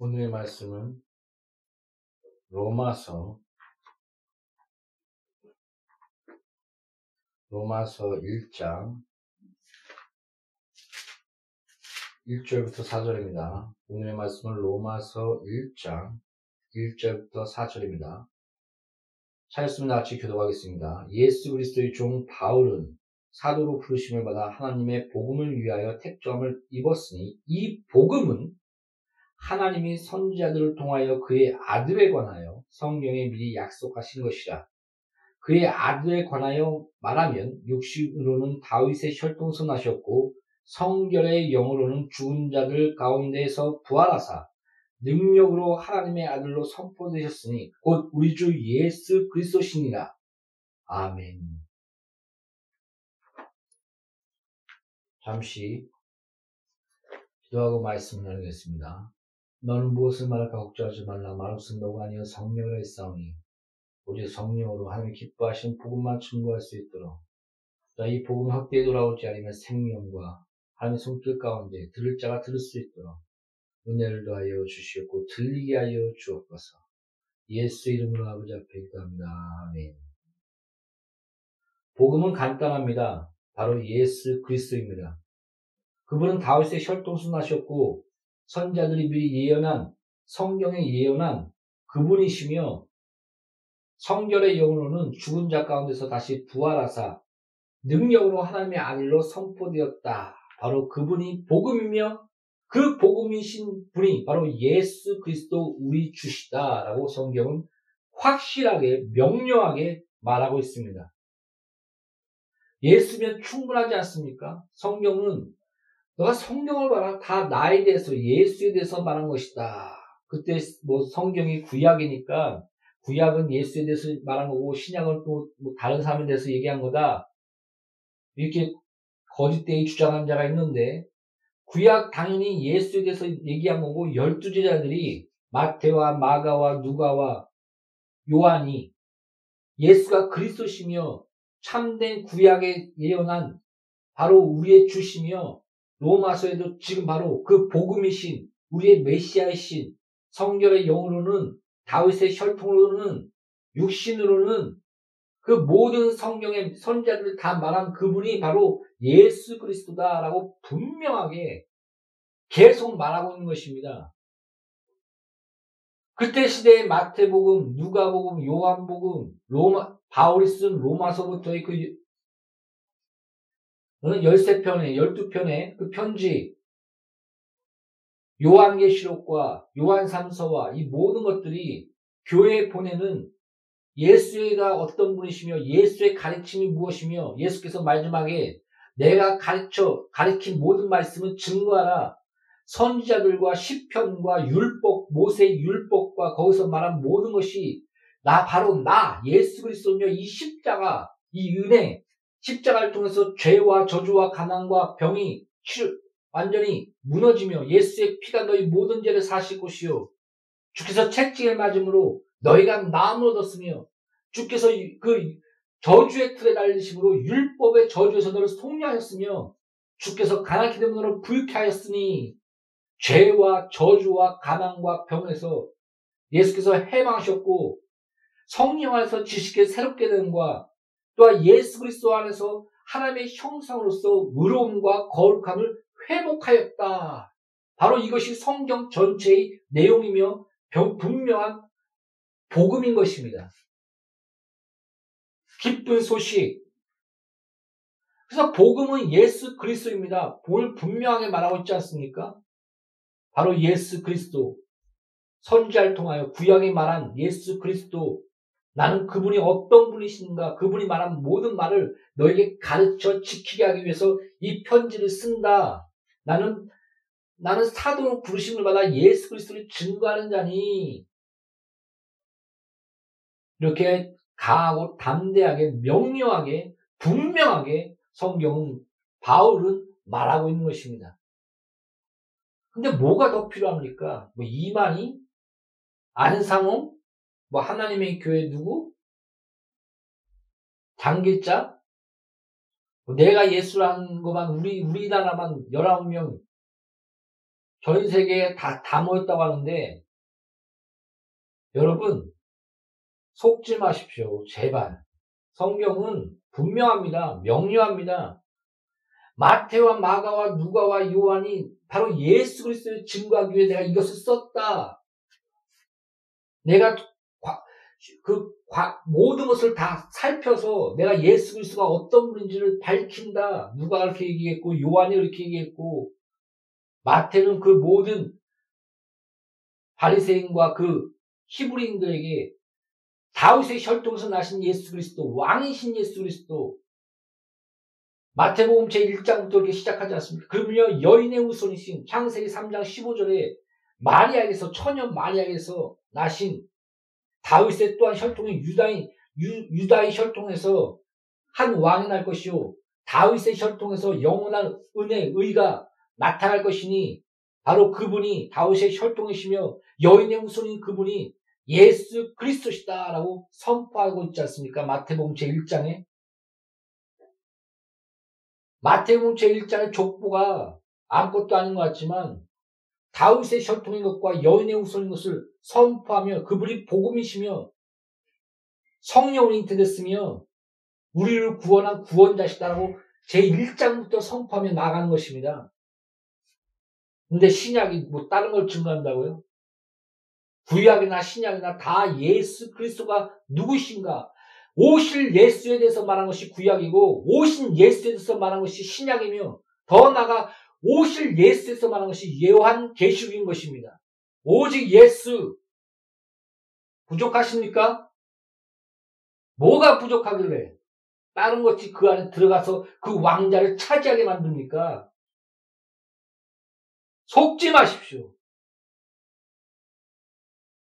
오늘의 말씀은 로마서 로마서 1장 1절부터 4절입니다. 오늘의 말씀은 로마서 1장 1절부터 4절입니다. 차였으면 같이 교도하겠습니다. 예수 그리스도의 종 바울은 사도로 부르심을 받아 하나님의 복음을 위하여 택정함을 입었으니 이 복음은 하나님이 선지자들을 통하여 그의 아들에 관하여 성경에 미리 약속하신 것이라. 그의 아들에 관하여 말하면 육신으로는 다윗의 혈통선 하셨고 성결의 영으로는 죽은 자들 가운데에서 부활하사 능력으로 하나님의 아들로 선포되셨으니 곧 우리 주 예수 그리스도시니라. 아멘. 잠시 기도하고 말씀을 나누겠습니다. 너는 무엇을 말할까 걱정하지 말라. 말없은 너가 아니여 성령을 했사오니 오직 성령으로 하나님 기뻐하신 복음만 충고할 수 있도록 자, 이 복음 확대에 돌아오지 않으면 생명과 하나님의 손길 가운데 들을 자가 들을 수 있도록 은혜를 더하여 주시옵고 들리게 하여 주옵소서. 예수 이름으로 아버지 앞에 기도합니다. 아멘. 복음은 간단합니다. 바로 예수 그리스도입니다. 그분은 다윗의 혈통수 나셨고 선자들이 미리 예언한 성경에 예언한 그분이시며 성결의 영으로는 죽은 자 가운데서 다시 부활하사 능력으로 하나님의 아들로 선포되었다. 바로 그분이 복음이며 그 복음이신 분이 바로 예수 그리스도 우리 주시다라고 성경은 확실하게 명료하게 말하고 있습니다. 예수면 충분하지 않습니까? 성경은 너가 성경을 봐라. 다 나에 대해서, 예수에 대해서 말한 것이다. 그때 뭐 성경이 구약이니까 구약은 예수에 대해서 말한 거고 신약은 또 뭐 다른 사람에 대해서 얘기한 거다. 이렇게 거짓되이 주장한 자가 있는데 구약 당연히 예수에 대해서 얘기한 거고 열두 제자들이 마태와 마가와 누가와 요한이 예수가 그리스도시며 참된 구약에 예언한 바로 우리의 주시며 로마서에도 지금 바로 그 복음이신 우리의 메시아이신 성결의 영으로는 다윗의 혈통으로는 육신으로는 그 모든 성경의 선자들을 다 말한 그분이 바로 예수 그리스도다라고 분명하게 계속 말하고 있는 것입니다. 그때 시대의 마태복음, 누가복음, 요한복음, 로마 바울이 쓴 로마서부터의 그 13편에, 12편의 그 편지, 요한계시록과 요한삼서와 이 모든 것들이 교회에 보내는 예수가 어떤 분이시며 예수의 가르침이 무엇이며 예수께서 마지막에 내가 가르쳐 가르친 모든 말씀은 증거하라. 선지자들과 시편과 율법 모세의 율법과 거기서 말한 모든 것이 나 바로 나 예수 그리스도며 이 십자가 이 은혜 십자가를 통해서 죄와 저주와 가난과 병이 완전히 무너지며 예수의 피가 너희 모든 죄를 사실 것이요. 주께서 채찍을 맞음으로 너희가 나음을 얻었으며 주께서 그 저주의 틀에 달리심으로 율법의 저주에서 너를 속량하였으며 주께서 가난케 되면 너를 부유케 하였으니 죄와 저주와 가난과 병에서 예수께서 해방하셨고 성령 안에서 지식에 새롭게 되는과 또한 예수 그리스도 안에서 하나님의 형상으로서 의로움과 거룩함을 회복하였다. 바로 이것이 성경 전체의 내용이며 분명한 복음인 것입니다. 기쁜 소식. 그래서 복음은 예수 그리스도입니다. 뭘 분명하게 말하고 있지 않습니까? 바로 예수 그리스도. 선지자를 통하여 구약이 말한 예수 그리스도 나는 그분이 어떤 분이신가, 그분이 말한 모든 말을 너에게 가르쳐 지키게 하기 위해서 이 편지를 쓴다. 나는, 나는 사도로 부르심을 받아 예수 그리스도를 증거하는 자니. 이렇게 강하고 담대하게, 명료하게, 분명하게 성경은, 바울은 말하고 있는 것입니다. 근데 뭐가 더 필요합니까? 뭐 이만희? 안상홍? 뭐 하나님의 교회 누구? 당길자? 뭐 내가 예수라는 것만 우리 우리나라만 19명 전 세계에 다, 다 모였다고 하는데, 여러분, 속지 마십시오. 제발. 성경은 분명합니다. 명료합니다. 마태와 마가와 누가와 요한이 바로 예수 그리스도를 증거하기 위해 내가 이것을 썼다. 내가 그 모든 것을 다 살펴서 내가 예수 그리스도가 어떤 분인지를 밝힌다. 누가 그렇게 얘기했고 요한이 그렇게 얘기했고 마태는 그 모든 바리새인과 그 히브리인들에게 다윗의 혈통에서 나신 예수 그리스도 왕이신 예수 그리스도 마태복음 제1장부터 이렇게 시작하지 않습니까? 그러면요 여인의 후손이신 창세기 3장 15절에 마리아에게서 처녀 마리아에게서 나신 다윗의 또한 혈통의 유다인 유, 다의 혈통에서 한 왕이 날 것이요 다윗의 혈통에서 영원한 은혜 의가 나타날 것이니 바로 그분이 다윗의 혈통이시며 여인의 후손인 그분이 예수 그리스도시다라고 선포하고 있지 않습니까? 마태복음 제1장에 마태복음 제1장의 족보가 아무것도 아닌 것 같지만 다윗의 혈통인 것과 여인의 후손인 것을 선포하며 그분이 복음이시며 성령으로 잉태됐으며 우리를 구원한 구원자시다라고 제1장부터 선포하며 나가는 것입니다. 근데 신약이 뭐 다른 걸 증거한다고요? 구약이나 신약이나 다 예수 그리스도가 누구신가? 오실 예수에 대해서 말한 것이 구약이고 오신 예수에 대해서 말한 것이 신약이며 더 나아가 오실 예수에서 말한 것이 예한 계시록인 것입니다. 오직 예수 부족하십니까? 뭐가 부족하길래 다른 것이 그 안에 들어가서 그 왕자를 차지하게 만듭니까? 속지 마십시오.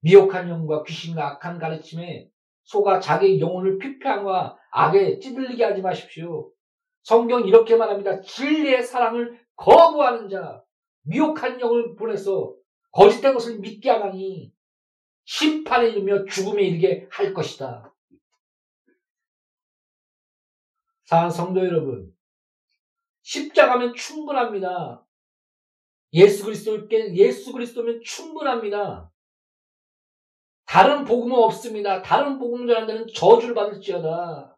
미혹한 영과 귀신과 악한 가르침에 속아 자기의 영혼을 피폐함과 악에 찌들리게 하지 마십시오. 성경 이렇게 말합니다. 진리의 사랑을 거부하는 자, 미혹한 영을 보내서 거짓된 것을 믿게 하나니 심판에 이르며 죽음에 이르게 할 것이다. 사랑 성도 여러분, 십자가면 충분합니다. 예수 그리스도께 예수 그리스도면 충분합니다. 다른 복음은 없습니다. 다른 복음 전한 데는 저주를 받을지어다.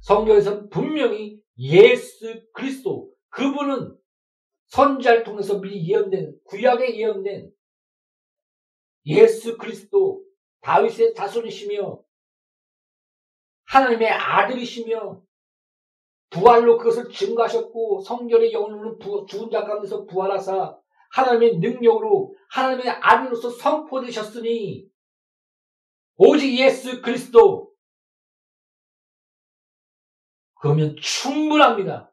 성경에서 분명히 예수 그리스도 그분은 선지자를 통해서 미리 예언된 구약에 예언된 예수 그리스도 다윗의 자손이시며 하나님의 아들이시며 부활로 그것을 증거하셨고 성결의 영혼으로 죽은 자 가운데서 부활하사 하나님의 능력으로 하나님의 아들로서 선포되셨으니 오직 예수 그리스도 그러면 충분합니다.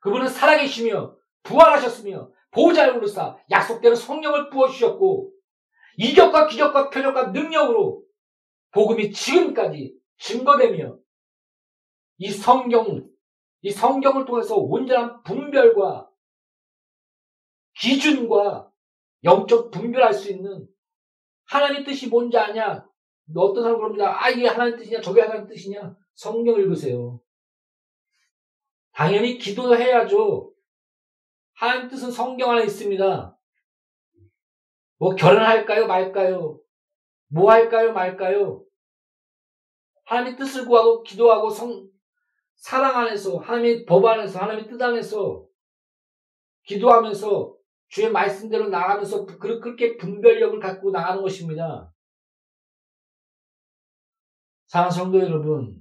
그분은 살아계시며 부활하셨으며 보좌를 오르사 약속대로 성령을 부어주셨고 이적과 기적과 표적과 능력으로 복음이 지금까지 증거되며 이 성경, 이 성경을 통해서 온전한 분별과 기준과 영적 분별할 수 있는 하나님 뜻이 뭔지 아냐? 어떤 사람 그럽니다. 아, 이게 하나님 뜻이냐? 저게 하나님 뜻이냐? 성경 읽으세요. 당연히 기도해야죠. 하나님 뜻은 성경 안에 있습니다. 뭐 결혼할까요? 말까요? 뭐 할까요? 말까요? 하나님의 뜻을 구하고 기도하고 성, 사랑 안에서 하나님의 법 안에서 하나님의 뜻 안에서 기도하면서 주의 말씀대로 나가면서 그렇게 분별력을 갖고 나가는 것입니다. 사랑 성도 여러분,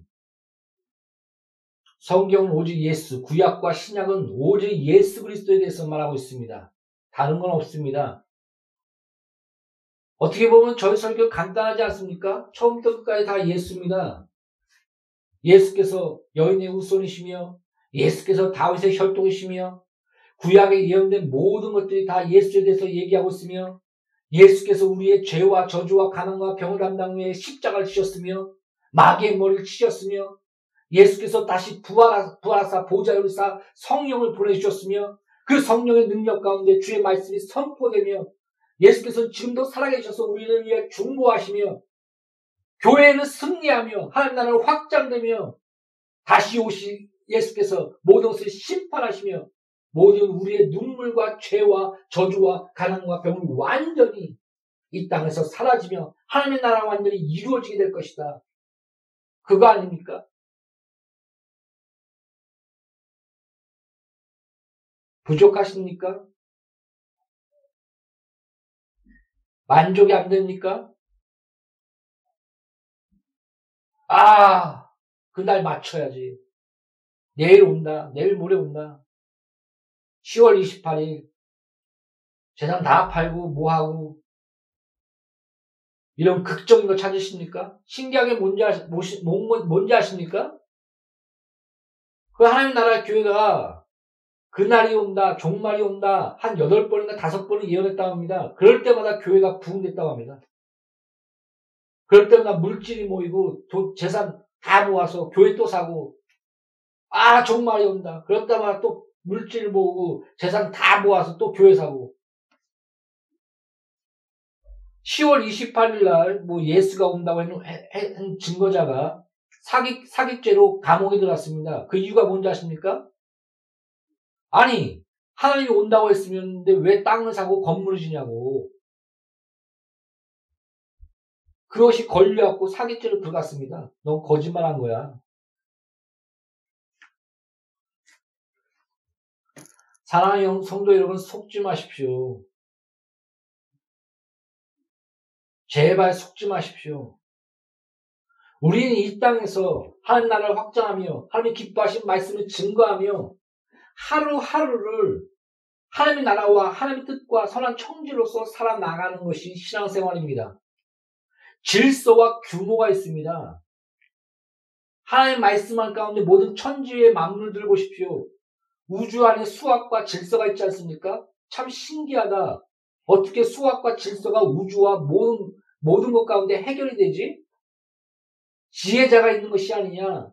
성경은 오직 예수, 구약과 신약은 오직 예수 그리스도에 대해서 말하고 있습니다. 다른 건 없습니다. 어떻게 보면 저희 설교 간단하지 않습니까? 처음부터 끝까지 다 예수입니다. 예수께서 여인의 후손이시며 예수께서 다윗의 혈통이시며 구약에 예언된 모든 것들이 다 예수에 대해서 얘기하고 있으며 예수께서 우리의 죄와 저주와 가난과 병을 담당 후에 십자가를 지셨으며 마귀의 머리를 치셨으며 예수께서 다시 부활하, 부활하사 보좌를 쌓 성령을 보내주셨으며 그 성령의 능력 가운데 주의 말씀이 선포되며 예수께서 지금도 살아계셔서 우리를 위해 중보하시며 교회는 승리하며 하나님 나라를 확장되며 다시 오시 예수께서 모든 것을 심판하시며 모든 우리의 눈물과 죄와 저주와 가난과 병을 완전히 이 땅에서 사라지며 하나님의 나라가 완전히 이루어지게 될 것이다. 그거 아닙니까? 부족하십니까? 만족이 안 됩니까? 아, 그날 맞춰야지. 내일 온다. 내일 모레 온다. 10월 28일. 재산 다 팔고, 뭐하고. 이런 극적인 거 찾으십니까? 신기하게 뭔지, 아시, 뭔지 아십니까? 그 하나님 나라 교회가 그날이 온다, 종말이 온다, 한 8번인가 5번을 예언했다고 합니다. 그럴 때마다 교회가 부흥됐다고 합니다. 그럴 때마다 물질이 모이고, 도, 재산 다 모아서 교회 또 사고, 아, 종말이 온다. 그럴 때마다 또 물질 모으고, 재산 다 모아서 또 교회 사고. 10월 28일 날, 뭐, 예수가 온다고 한 증거자가 사기, 사기죄로 감옥에 들어갔습니다. 그 이유가 뭔지 아십니까? 아니, 하나님이 온다고 했으면 왜 땅을 사고 건물을 지냐고. 그것이 걸려갖고 사기죄로 들어갔습니다. 넌 거짓말 한 거야. 사랑하는 성도 여러분 속지 마십시오. 제발 속지 마십시오. 우리는 이 땅에서 하나님 나라를 확장하며 하나님 기뻐하신 말씀을 증거하며 하루하루를 하나님의 나라와 하나님의 뜻과 선한 청지로서 살아나가는 것이 신앙생활입니다. 질서와 규모가 있습니다. 하나님 말씀한 가운데 모든 천지의 만물들 보십시오. 우주 안에 수학과 질서가 있지 않습니까? 참 신기하다. 어떻게 수학과 질서가 우주와 모든, 모든 것 가운데 해결이 되지? 지혜자가 있는 것이 아니냐?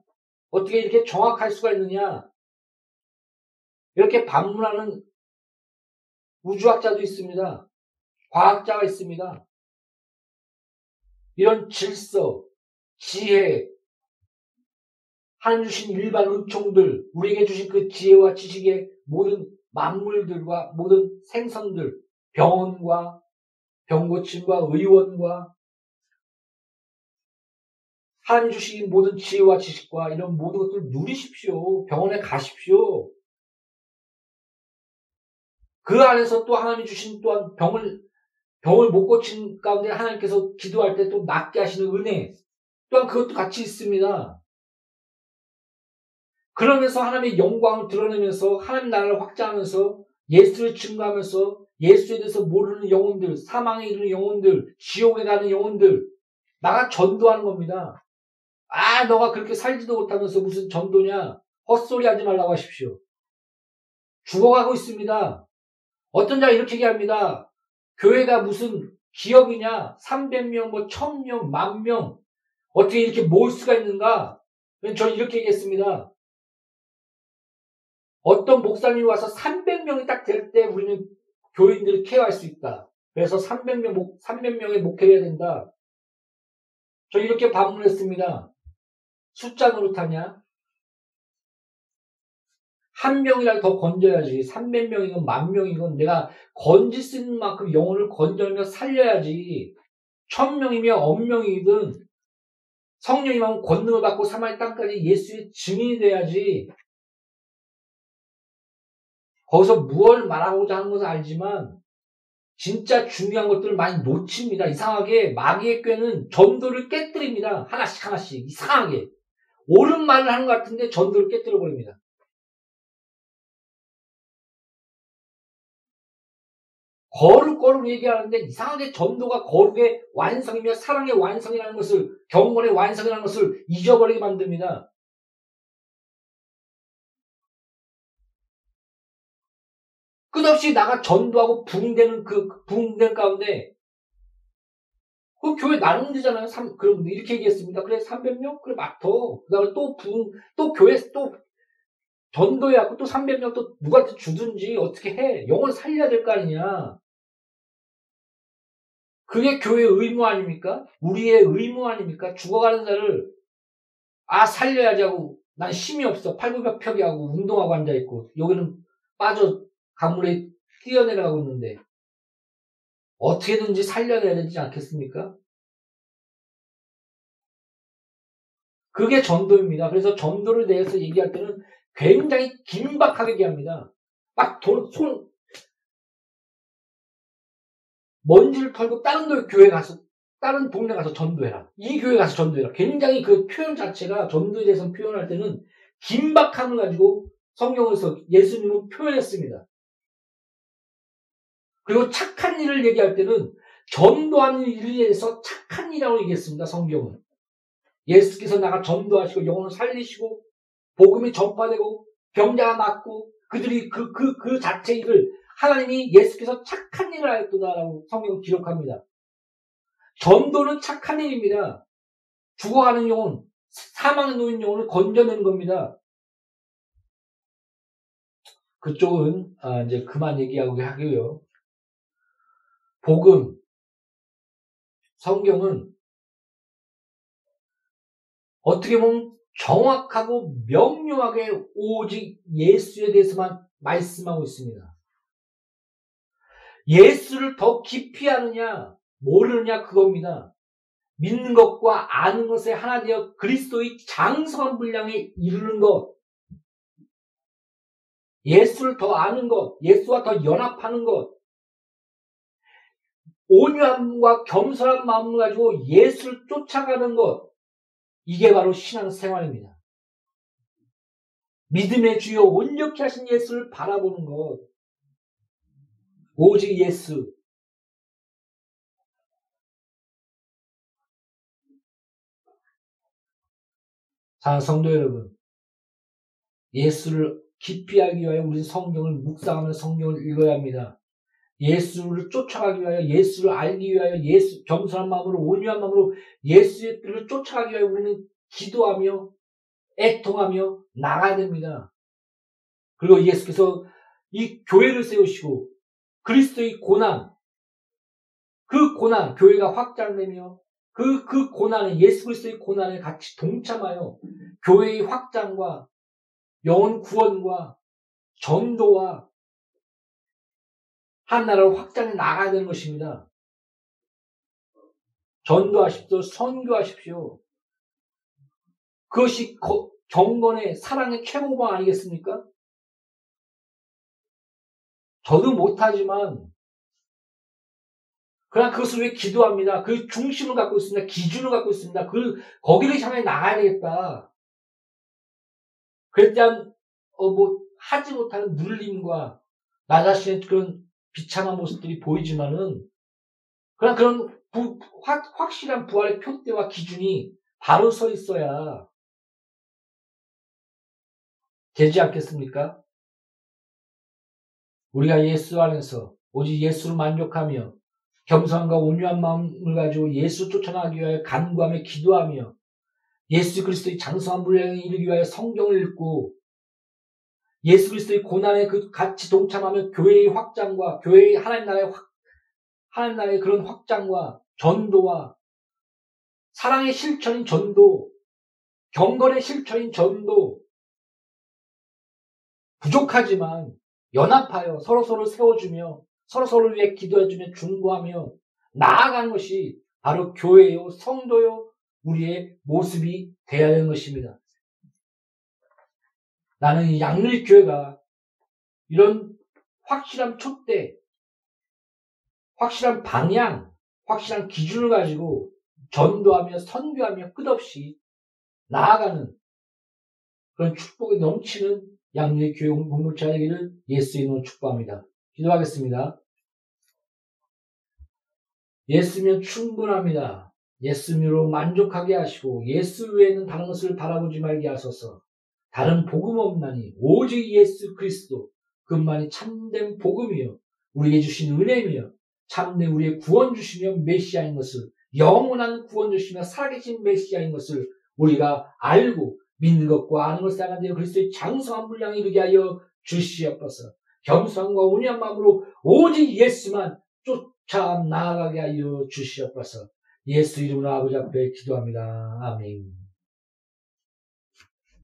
어떻게 이렇게 정확할 수가 있느냐? 이렇게 방문하는 우주학자도 있습니다. 과학자가 있습니다. 이런 질서, 지혜, 하나님 주신 일반 은총들, 우리에게 주신 그 지혜와 지식의 모든 만물들과 모든 생선들, 병원과 병고침과 의원과 하나님 주신 모든 지혜와 지식과 이런 모든 것들을 누리십시오. 병원에 가십시오. 그 안에서 또 하나님이 주신 또한 병을 병을 못 고친 가운데 하나님께서 기도할 때 또 낫게 하시는 은혜 또한 그것도 같이 있습니다. 그러면서 하나님의 영광을 드러내면서 하나님 나라를 확장하면서 예수를 증거하면서 예수에 대해서 모르는 영혼들, 사망에 이르는 영혼들, 지옥에 가는 영혼들, 나가 전도하는 겁니다. 아, 너가 그렇게 살지도 못하면서 무슨 전도냐? 헛소리 하지 말라고 하십시오. 죽어가고 있습니다. 어떤 자가 이렇게 얘기합니다. 교회가 무슨 기업이냐? 300명, 뭐 1000명, 만명. 어떻게 이렇게 모을 수가 있는가? 저는 이렇게 얘기했습니다. 어떤 목사님이 와서 300명이 딱 될 때 우리는 교인들을 케어할 수 있다. 그래서 300명, 300명의 목회를 해야 된다. 저 이렇게 반문했습니다. 숫자 노릇하냐? 한 명이라도 더 건져야지. 300 명이건 만 명이건 내가 건질 수 있는 만큼 영혼을 건져내며 살려야지. 천 명이면 억 명이든 성령이만 권능을 받고 사마리 땅까지 예수의 증인이 돼야지. 거기서 무엇을 말하고자 하는 것은 알지만 진짜 중요한 것들을 많이 놓칩니다. 이상하게 마귀의 꾀는 전도를 깨뜨립니다. 하나씩 하나씩 이상하게 옳은 말을 하는 것 같은데 전도를 깨뜨려 버립니다. 거룩 거룩 얘기하는데 이상하게 전도가 거룩의 완성이며 사랑의 완성이라는 것을 경건의 완성이라는 것을 잊어버리게 만듭니다. 끝없이 나가 전도하고 부흥되는 그 부흥된 가운데 그 교회 나누면 되잖아요. 3, 그럼 이렇게 얘기했습니다. 그래 300명? 그래 맡어. 그 다음에 또 부흥 또 교회 또 전도해갖고 또 300명 또 누구한테 주든지 어떻게 해. 영혼 살려야 될 거 아니냐. 그게 교회의 의무 아닙니까? 우리의 의무 아닙니까? 죽어가는 자를 아 살려야지 하고 난 힘이 없어 팔굽혀펴기 하고 운동하고 앉아 있고 여기는 빠져 강물에 뛰어내려가고 있는데 어떻게든지 살려내야 되지 않겠습니까? 그게 전도입니다. 그래서 전도를 대해서 얘기할 때는 굉장히 긴박하게 얘기합니다. 막 돈, 손, 먼지를 털고 다른 교회 가서, 다른 동네 가서 전도해라. 이 교회 가서 전도해라. 굉장히 그 표현 자체가 전도에 대해서 표현할 때는 긴박함을 가지고 성경에서 예수님은 표현했습니다. 그리고 착한 일을 얘기할 때는 전도하는 일에 대해서 착한 일이라고 얘기했습니다. 성경은. 예수께서 나가 전도하시고 영혼을 살리시고 복음이 전파되고 병자가 낫고 그들이 그, 그, 그 자체 일을 하나님이 예수께서 착한 일을 하였도다라고 성경은 기록합니다. 전도는 착한 일입니다. 죽어가는 영혼, 사망에 놓인 영혼을 건져내는 겁니다. 그쪽은 아, 이제 그만 얘기하고 하고요. 복음, 성경은 어떻게 보면 정확하고 명료하게 오직 예수에 대해서만 말씀하고 있습니다. 예수를 더 깊이 아느냐, 모르느냐 그겁니다. 믿는 것과 아는 것에 하나 되어 그리스도의 장성한 분량에 이르는 것. 예수를 더 아는 것, 예수와 더 연합하는 것. 온유함과 겸손한 마음을 가지고 예수를 쫓아가는 것. 이게 바로 신앙생활입니다. 믿음의 주요 온전케 하신 예수를 바라보는 것. 오직 예수. 자, 성도 여러분. 예수를 알기 위하여 우리 성경을 묵상하며 성경을 읽어야 합니다. 예수를 쫓아가기 위하여 예수를 알기 위하여 예수 겸손한 마음으로 온유한 마음으로 예수의 뜻을 쫓아가기 위하여 우리는 기도하며 애통하며 나가야 됩니다. 그리고 예수께서 이 교회를 세우시고 그리스도의 고난 그 고난 교회가 확장되며 그, 그 고난에 예수 그리스도의 고난에 같이 동참하여 교회의 확장과 영혼 구원과 전도와 한 나라를 확장해 나가야 되는 것입니다. 전도하십시오. 선교하십시오. 그것이 경건의 사랑의 최고봉 아니겠습니까? 저도 못하지만 그러나 그것을 왜 기도합니다. 그 중심을 갖고 있습니다. 기준을 갖고 있습니다. 그 거기를 향해 나가야 되겠다. 때한 어, 뭐 하지 못하는 눌림과 나 자신의 그런 비참한 모습들이 보이지만은 그러나 그런 부, 확, 확실한 부활의 표대와 기준이 바로 서 있어야 되지 않겠습니까? 우리가 예수 안에서 오직 예수를 만족하며 겸손과 온유한 마음을 가지고 예수 쫓아나기 위하여 간구하며 기도하며 예수 그리스도의 장성한 분량에 이르기 위하여 성경을 읽고 예수 그리스도의 고난에 그 같이 동참하며 교회의 확장과 교회의 하나님 나라의 확, 하나님 나라의 그런 확장과 전도와 사랑의 실천인 전도, 경건의 실천인 전도, 부족하지만 연합하여 서로서로 세워주며 서로서로를 위해 기도해주며 중보하며 나아가는 것이 바로 교회요, 성도요, 우리의 모습이 되어야 하는 것입니다. 나는 이 양리 교회가 이런 확실한 촛대, 확실한 방향, 확실한 기준을 가지고 전도하며 선교하며 끝없이 나아가는 그런 축복이 넘치는 양리 교회 공동체 되기를 예수 이름으로 축복합니다. 기도하겠습니다. 예수면 충분합니다. 예수님으로 만족하게 하시고 예수 외에는 다른 것을 바라보지 말게 하소서. 다른 복음 없나니 오직 예수 그리스도 그만이 참된 복음이요 우리에게 주신 은혜며 참된 우리의 구원 주시며 메시아인 것을 영원한 구원 주시며 살아계신 메시아인 것을 우리가 알고 믿는 것과 아는 것을 알아내어 그리스도의 장성한 분량에 이르게 하여 주시옵소서. 겸손과 온유한 마음으로 오직 예수만 쫓아 나아가게 하여 주시옵소서. 예수 이름으로 아버지 앞에 기도합니다. 아멘.